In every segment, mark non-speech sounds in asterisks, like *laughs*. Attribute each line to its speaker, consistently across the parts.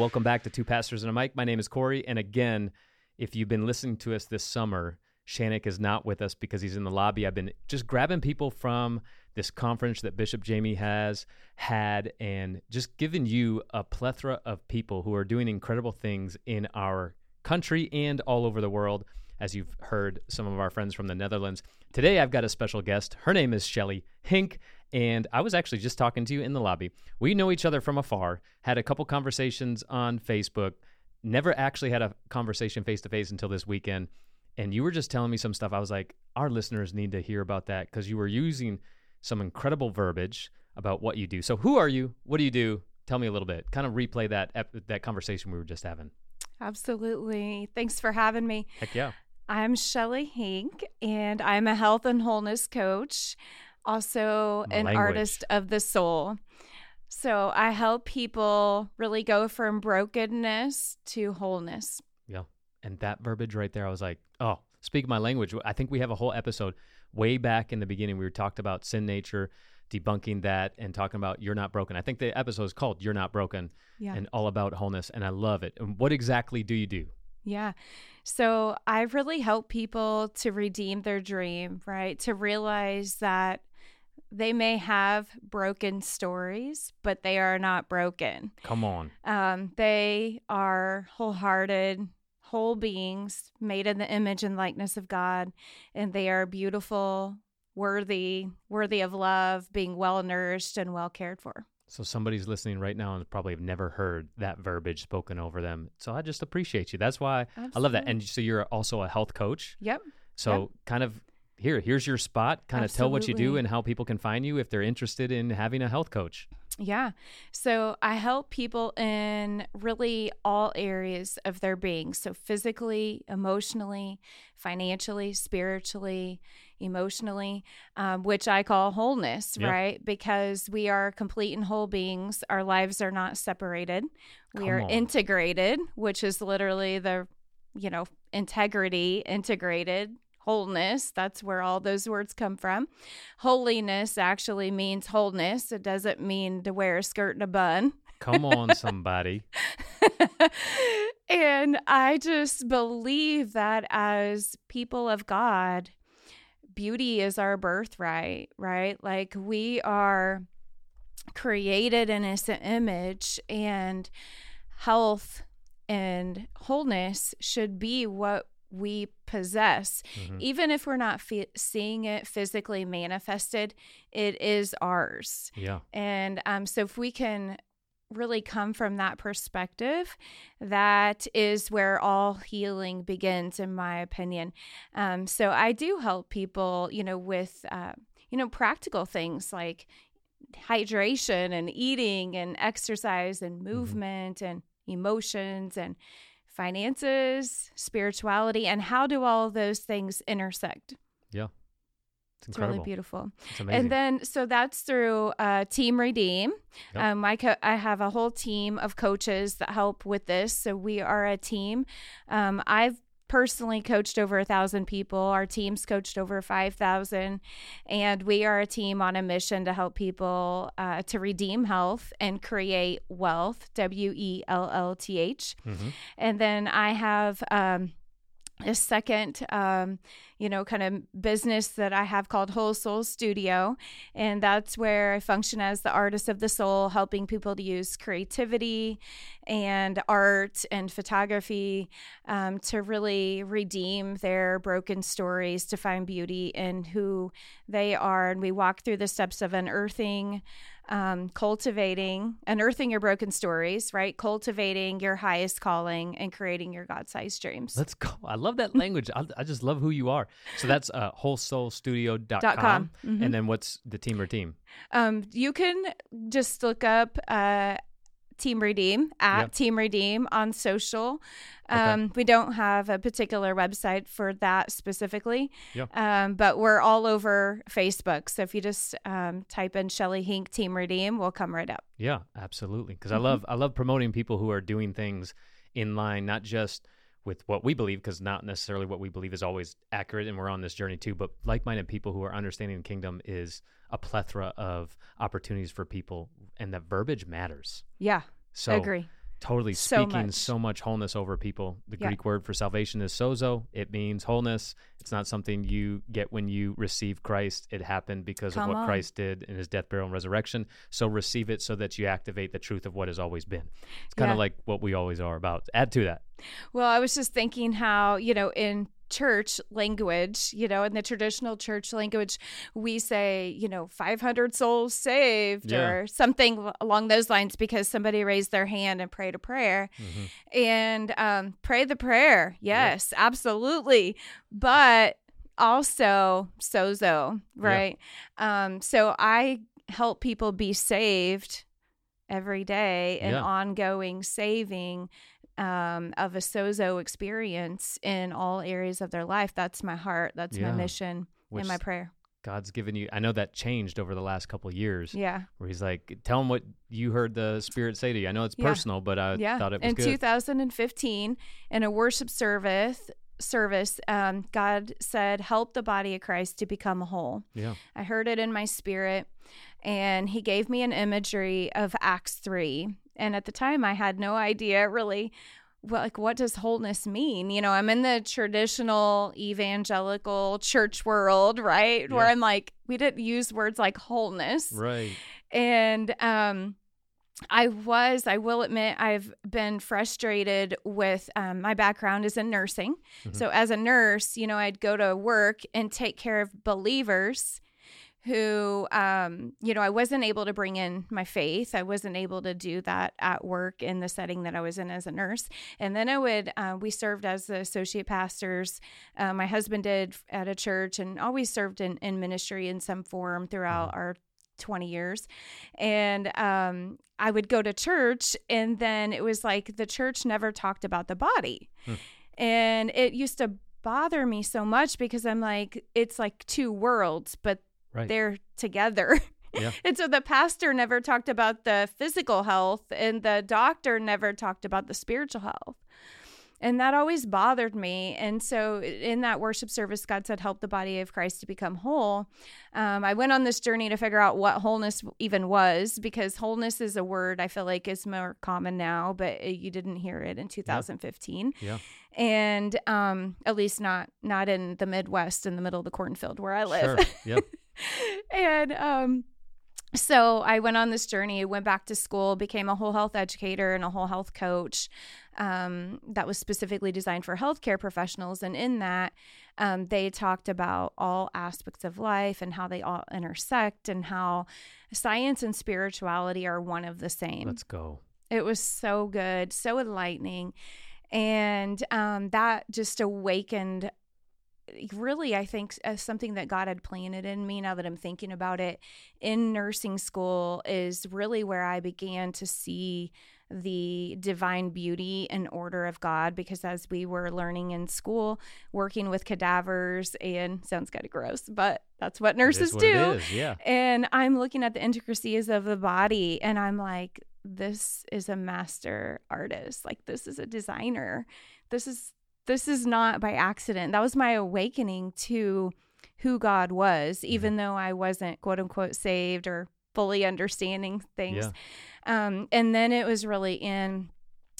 Speaker 1: welcome back to Two Pastors and a Mic. My name is Corey, and again, if you've been listening to us this summer, Shannick is not with us because he's in the lobby. I've been just grabbing people from this conference that Bishop Jamie has had and just giving you a plethora of people who are doing incredible things in our country and all over the world, as you've heard some of our friends from the Netherlands. Today, I've got a special guest. Her name is Shelley Henk. And I was actually just talking to you in the lobby. We know each other from afar, had a couple conversations on Facebook, never actually had a conversation face to face until this weekend. And you were just telling me some stuff. I was like, our listeners need to hear about that because you were using some incredible verbiage about what you do. So, who are you? What do you do? Tell me a little bit. Kind of replay that that conversation we were just having.
Speaker 2: Absolutely. Thanks for having me.
Speaker 1: Heck yeah.
Speaker 2: I'm Shelley Henk, and I'm a health and wholeness coach, also an
Speaker 1: Language.
Speaker 2: artist of the soul. So I help people really go from brokenness to wholeness.
Speaker 1: Yeah. And that verbiage right there, I was like, oh, speak my language. I think we have a whole episode way back in the beginning. We talked about sin nature, debunking that, and talking about you're not broken. I think the episode is called You're Not Broken
Speaker 2: Yeah.
Speaker 1: and all about wholeness. And I love it. And what exactly do you do?
Speaker 2: Yeah. So I've really help people to redeem their dream, right? To realize that they may have broken stories, but they are not broken.
Speaker 1: Come on.
Speaker 2: Um, they are wholehearted, whole beings made in the image and likeness of God, and they are beautiful, worthy, worthy of love, being well nourished and well cared for.
Speaker 1: So somebody's listening right now and probably have never heard that verbiage spoken over them. So I just appreciate you. That's why I love that. And so you're also a health coach.
Speaker 2: Yep.
Speaker 1: So kind of here, here's your spot. Kind of tell what you do and how people can find you if they're interested in having a health coach.
Speaker 2: Yeah. So I help people in really all areas of their being. So physically, emotionally, financially, spiritually, emotionally, um, which I call wholeness,
Speaker 1: Yeah.
Speaker 2: right? Because we are complete and whole beings. Our lives are not separated. We
Speaker 1: Come
Speaker 2: are
Speaker 1: on.
Speaker 2: integrated, which is literally the, you know, integrity, integrated. Wholeness, that's where all those words come from. Holiness actually means wholeness. It doesn't mean to wear a skirt and a bun.
Speaker 1: Come on, *laughs* somebody.
Speaker 2: and I just believe that as people of God, beauty is our birthright, right? Like we are created in His image, and health and wholeness should be what we possess.
Speaker 1: Mhm.
Speaker 2: Even if we're not fe- seeing it physically manifested, it is ours.
Speaker 1: Yeah.
Speaker 2: And um, so, if we can really come from that perspective, that is where all healing begins, in my opinion. Um, so, I do help people, you know, with, uh, you know, practical things like hydration and eating and exercise and movement and emotions and finances, spirituality, and how do all those things intersect?
Speaker 1: Yeah. It's
Speaker 2: It's really beautiful.
Speaker 1: It's amazing.
Speaker 2: And then, so that's through uh, Team Redeem.
Speaker 1: Yep.
Speaker 2: Um, I, co- I have a whole team of coaches that help with this. So we are a team. Um, I've personally coached over a thousand people. Our team's coached over 5,000. And we are a team on a mission to help people uh, to redeem health and create wealth, W E L L T H.
Speaker 1: Mhm.
Speaker 2: And then I have um, a second, um, you know, kind of business that I have called Whole Soul Studio. And that's where I function as the artist of the soul, helping people to use creativity and art and photography um, to really redeem their broken stories, to find beauty in who they are. And we walk through the steps of unearthing um, cultivating, unearthing your broken stories, right? Cultivating your highest calling and creating your God sized dreams.
Speaker 1: Let's go. I love that language. I, I just love who you are. So that's uh, wholesoulstudio.com.
Speaker 2: Dot com. Mhm.
Speaker 1: And then what's the team or team?
Speaker 2: Um, you can just look up uh, Team Redeem at
Speaker 1: Yep.
Speaker 2: Team Redeem on social.
Speaker 1: Okay.
Speaker 2: Um, We don't have a particular website for that specifically,
Speaker 1: Yeah.
Speaker 2: um, but we're all over Facebook. So if you just um, type in Shelley Henk Team Redeem, we'll come right up.
Speaker 1: Yeah, absolutely. Because
Speaker 2: Mm-hmm.
Speaker 1: I love I love promoting people who are doing things in line, not just with what we believe, because not necessarily what we believe is always accurate, and we're on this journey too. But like-minded people who are understanding the kingdom is a plethora of opportunities for people, and the verbiage matters.
Speaker 2: Yeah,
Speaker 1: So
Speaker 2: agree.
Speaker 1: Totally
Speaker 2: So
Speaker 1: speaking
Speaker 2: much.
Speaker 1: so much wholeness over people. The
Speaker 2: Yeah.
Speaker 1: Greek word for salvation is sozo. It means wholeness. It's not something you get when you receive Christ. It happened because
Speaker 2: Come
Speaker 1: of what
Speaker 2: on.
Speaker 1: Christ did in his death, burial, and resurrection. So receive it so that you activate the truth of what has always been. It's kind of
Speaker 2: Yeah.
Speaker 1: like what we always are about. Add to that.
Speaker 2: Well, I was just thinking how, you know, in church language, you know, in the traditional church language, we say, you know, 500 souls saved
Speaker 1: Yeah.
Speaker 2: or something along those lines because somebody raised their hand and prayed a prayer.
Speaker 1: Mm-hmm.
Speaker 2: And um, pray the prayer. Yes, absolutely. But also sozo, right? Um, so I help people be saved every day and
Speaker 1: Yeah.
Speaker 2: ongoing saving um, of a sozo experience in all areas of their life. That's my heart. That's
Speaker 1: Yeah.
Speaker 2: my mission
Speaker 1: Which
Speaker 2: and my prayer.
Speaker 1: God's given you. I know that changed over the last couple of years.
Speaker 2: Yeah.
Speaker 1: Where He's like, tell him what you heard the Spirit say to you. I know it's
Speaker 2: Yeah.
Speaker 1: personal, but I
Speaker 2: yeah.
Speaker 1: thought it was
Speaker 2: in
Speaker 1: good.
Speaker 2: 2015, in a worship service, service, um, God said, "Help the body of Christ to become whole."
Speaker 1: yeah.
Speaker 2: I heard it in my spirit, and He gave me an imagery of Acts three. And at the time, I had no idea really. Well, like, what does wholeness mean? You know, I'm in the traditional evangelical church world, right? Where I'm like, we didn't use words like wholeness
Speaker 1: Right.
Speaker 2: and um I was, I will admit, I've been frustrated with um, my background is in nursing.
Speaker 1: Mhm.
Speaker 2: So, as a nurse, you know, I'd go to work and take care of believers who, um, you know, I wasn't able to bring in my faith. I wasn't able to do that at work in the setting that I was in as a nurse. And then I would, uh, we served as the associate pastors. Uh, my husband did at a church and always served in, in ministry in some form throughout our 20 years. And um, I would go to church, and then it was like the church never talked about the body.
Speaker 1: Hmm.
Speaker 2: And it used to bother me so much because I'm like, it's like two worlds, but
Speaker 1: Right.
Speaker 2: they're together.
Speaker 1: Yeah. *laughs*
Speaker 2: and so the pastor never talked about the physical health, and the doctor never talked about the spiritual health. And that always bothered me. And so, in that worship service, God said, Help the body of Christ to become whole. Um, I went on this journey to figure out what wholeness even was because wholeness is a word I feel like is more common now, but you didn't hear it in 2015.
Speaker 1: Yeah.
Speaker 2: And um, at least not not in the Midwest in the middle of the cornfield where I live.
Speaker 1: Sure. Yep. *laughs* *laughs*
Speaker 2: and um, so I went on this journey, went back to school, became a whole health educator and a whole health coach um, that was specifically designed for healthcare professionals. And in that, um, they talked about all aspects of life and how they all intersect and how science and spirituality are one of the same.
Speaker 1: Let's go.
Speaker 2: It was so good, so enlightening. And um, that just awakened, really, I think, uh, something that God had planted in me now that I'm thinking about it. In nursing school is really where I began to see the divine beauty and order of God because as we were learning in school, working with cadavers, and sounds kind of gross, but that's what nurses
Speaker 1: what
Speaker 2: do
Speaker 1: is. Yeah.
Speaker 2: and I'm looking at the intricacies of the body and I'm like this is a master artist like this is a designer this is this is not by accident. That was my awakening to who God was even though I wasn't quote unquote saved or fully understanding things. Um and then it was really in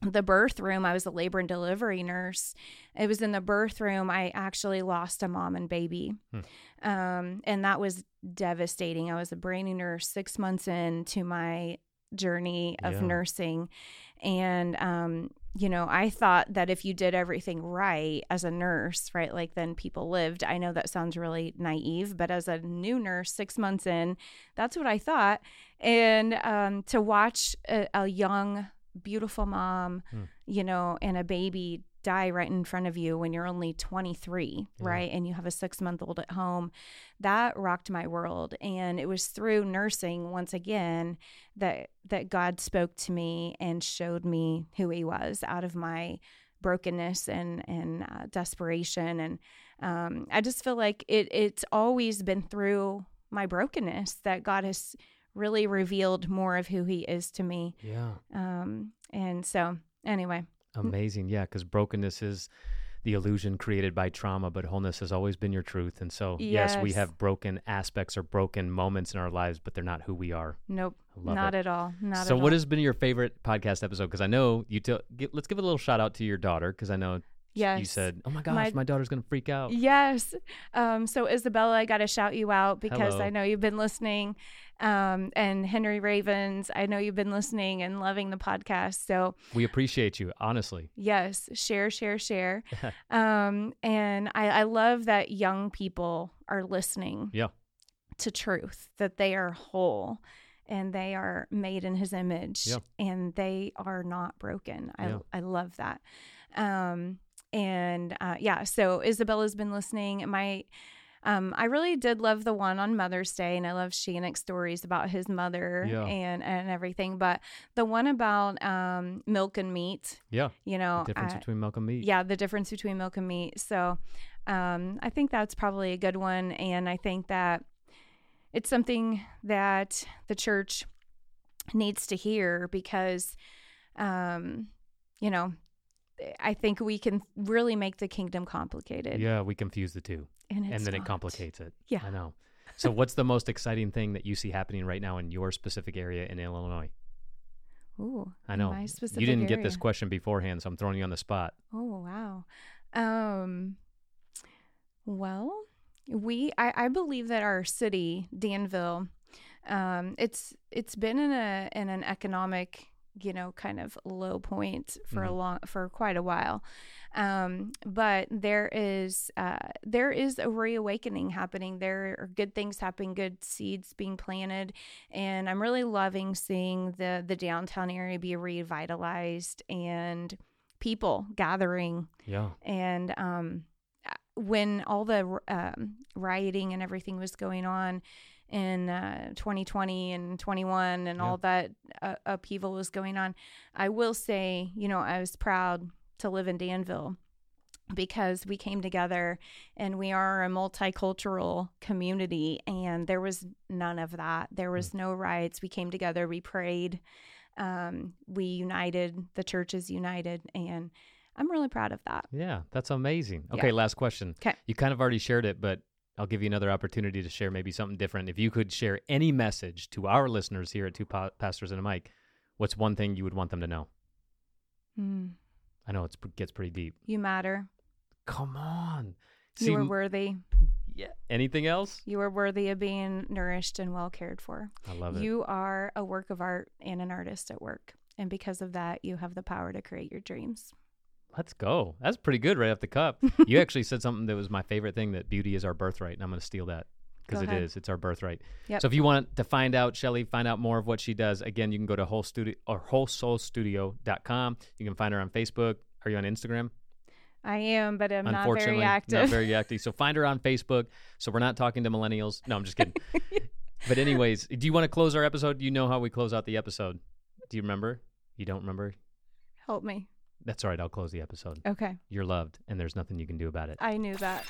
Speaker 2: the birth room. I was a labor and delivery nurse. It was in the birth room. I actually lost a mom and baby. Um, and that was devastating. I was a brand new nurse six months into my journey of
Speaker 1: Yeah.
Speaker 2: nursing. And, um, you know, I thought that if you did everything right as a nurse, right, like then people lived. I know that sounds really naive, but as a new nurse, six months in, that's what I thought. And um, to watch a, a young, beautiful mom,
Speaker 1: Hmm.
Speaker 2: you know, and a baby die right in front of you when you're only 23,
Speaker 1: Yeah.
Speaker 2: right? And you have a six month old at home. That rocked my world. And it was through nursing once again that that God spoke to me and showed me who he was out of my brokenness and and uh, desperation and um, I just feel like it it's always been through my brokenness that God has really revealed more of who he is to me
Speaker 1: Yeah.
Speaker 2: um, and so anyway Mm-hmm.
Speaker 1: Amazing. Yeah. Because brokenness is the illusion created by trauma, but wholeness has always been your truth. And so, yes, we have broken aspects or broken moments in our lives, but they're not who we are.
Speaker 2: Nope. Not
Speaker 1: it.
Speaker 2: at all. Not
Speaker 1: so,
Speaker 2: at
Speaker 1: what
Speaker 2: all.
Speaker 1: has been your favorite podcast episode? Because I know you. T- let's give a little shout out to your daughter because I know
Speaker 2: yes.
Speaker 1: you said, "Oh my gosh,
Speaker 2: My-
Speaker 1: my, daughter's gonna freak out."
Speaker 2: Yes. Um, so Isabella, I got to shout you out because
Speaker 1: Hello.
Speaker 2: I know you've been listening. Um, and Henry Ravens, I know you've been listening and loving the podcast. So
Speaker 1: We appreciate you, honestly.
Speaker 2: yes, share, share, share. *laughs* um, and I, I love that young people are listening
Speaker 1: Yeah.
Speaker 2: to truth, that they are whole and they are made in his image
Speaker 1: Yeah.
Speaker 2: and they are not broken. I,
Speaker 1: Yeah.
Speaker 2: I love that. Um, and uh, yeah, so Isabella's been listening. My um, I really did love the one on Mother's Day, and I love Shannick's stories about his mother
Speaker 1: Yeah.
Speaker 2: and and everything. But the one about um, milk and meat,
Speaker 1: Yeah.
Speaker 2: you know,
Speaker 1: The difference
Speaker 2: I-
Speaker 1: between milk and meat.
Speaker 2: yeah, the difference between milk and meat. So um, I think that's probably a good one. And I think that it's something that the church needs to hear because, um, you know, I think we can really make the kingdom complicated.
Speaker 1: Yeah, we confuse the two,
Speaker 2: And, it's
Speaker 1: and then it complicates it.
Speaker 2: Yeah.
Speaker 1: I know. *laughs* So, what's the most exciting thing that you see happening right now in your specific area in Illinois?
Speaker 2: Ooh,
Speaker 1: I know
Speaker 2: my
Speaker 1: you didn't get this question beforehand, so I'm throwing you on the spot.
Speaker 2: Oh wow. Um well, we I, I believe that our city, Danville, um, it's it's been in a in an economic, you know, kind of low point for a
Speaker 1: Mhm.
Speaker 2: long for quite a while. Um, but there is uh there is a reawakening happening. There are good things happening, good seeds being planted, and I'm really loving seeing the the downtown area be revitalized and people gathering
Speaker 1: Yeah.
Speaker 2: and um, when all the um, rioting and everything was going on in uh, 2020 and 21 and
Speaker 1: Yeah.
Speaker 2: all that uh, upheaval was going on i will say you know i was proud to live in danville because we came together and we are a multicultural community and there was none of that there was no riots we came together we prayed um, we united the churches united and i'm really proud of that
Speaker 1: Yeah, that's amazing. Okay,
Speaker 2: Yeah.
Speaker 1: last question.
Speaker 2: 'Kay.
Speaker 1: You kind of already shared it, but I'll give you another opportunity to share maybe something different. If you could share any message to our listeners here at Two Pa- Pastors and a Mic, what's one thing you would want them to know?
Speaker 2: Hmm.
Speaker 1: I know it gets pretty deep.
Speaker 2: you matter
Speaker 1: Come on.
Speaker 2: you are worthy
Speaker 1: yeah. Anything else?
Speaker 2: you are worthy of being nourished and well cared for
Speaker 1: I love it.
Speaker 2: you are a work of art and an artist at work and because of that you have the power to create your dreams
Speaker 1: Let's go. That's pretty good right off the cup. *laughs* you actually said something that was my favorite thing that beauty is our birthright, and I'm going to steal that because it
Speaker 2: ahead.
Speaker 1: is. It's our birthright.
Speaker 2: Yep.
Speaker 1: So if you want to find out Shelley, find out more of what she does, again, you can go to whole studio or wholesoulstudio.com. You can find her on Facebook. Are you on Instagram?
Speaker 2: i am but i'm not very active
Speaker 1: Not very active. So find her on Facebook. So we're not talking to millennials. No, I'm just kidding. *laughs* but anyways, do you want to close our episode? You know how we close out the episode? Do you remember? You don't remember?
Speaker 2: help me
Speaker 1: That's all right. I'll close the episode.
Speaker 2: okay
Speaker 1: You're loved, and there's nothing you can do about it.
Speaker 2: i knew that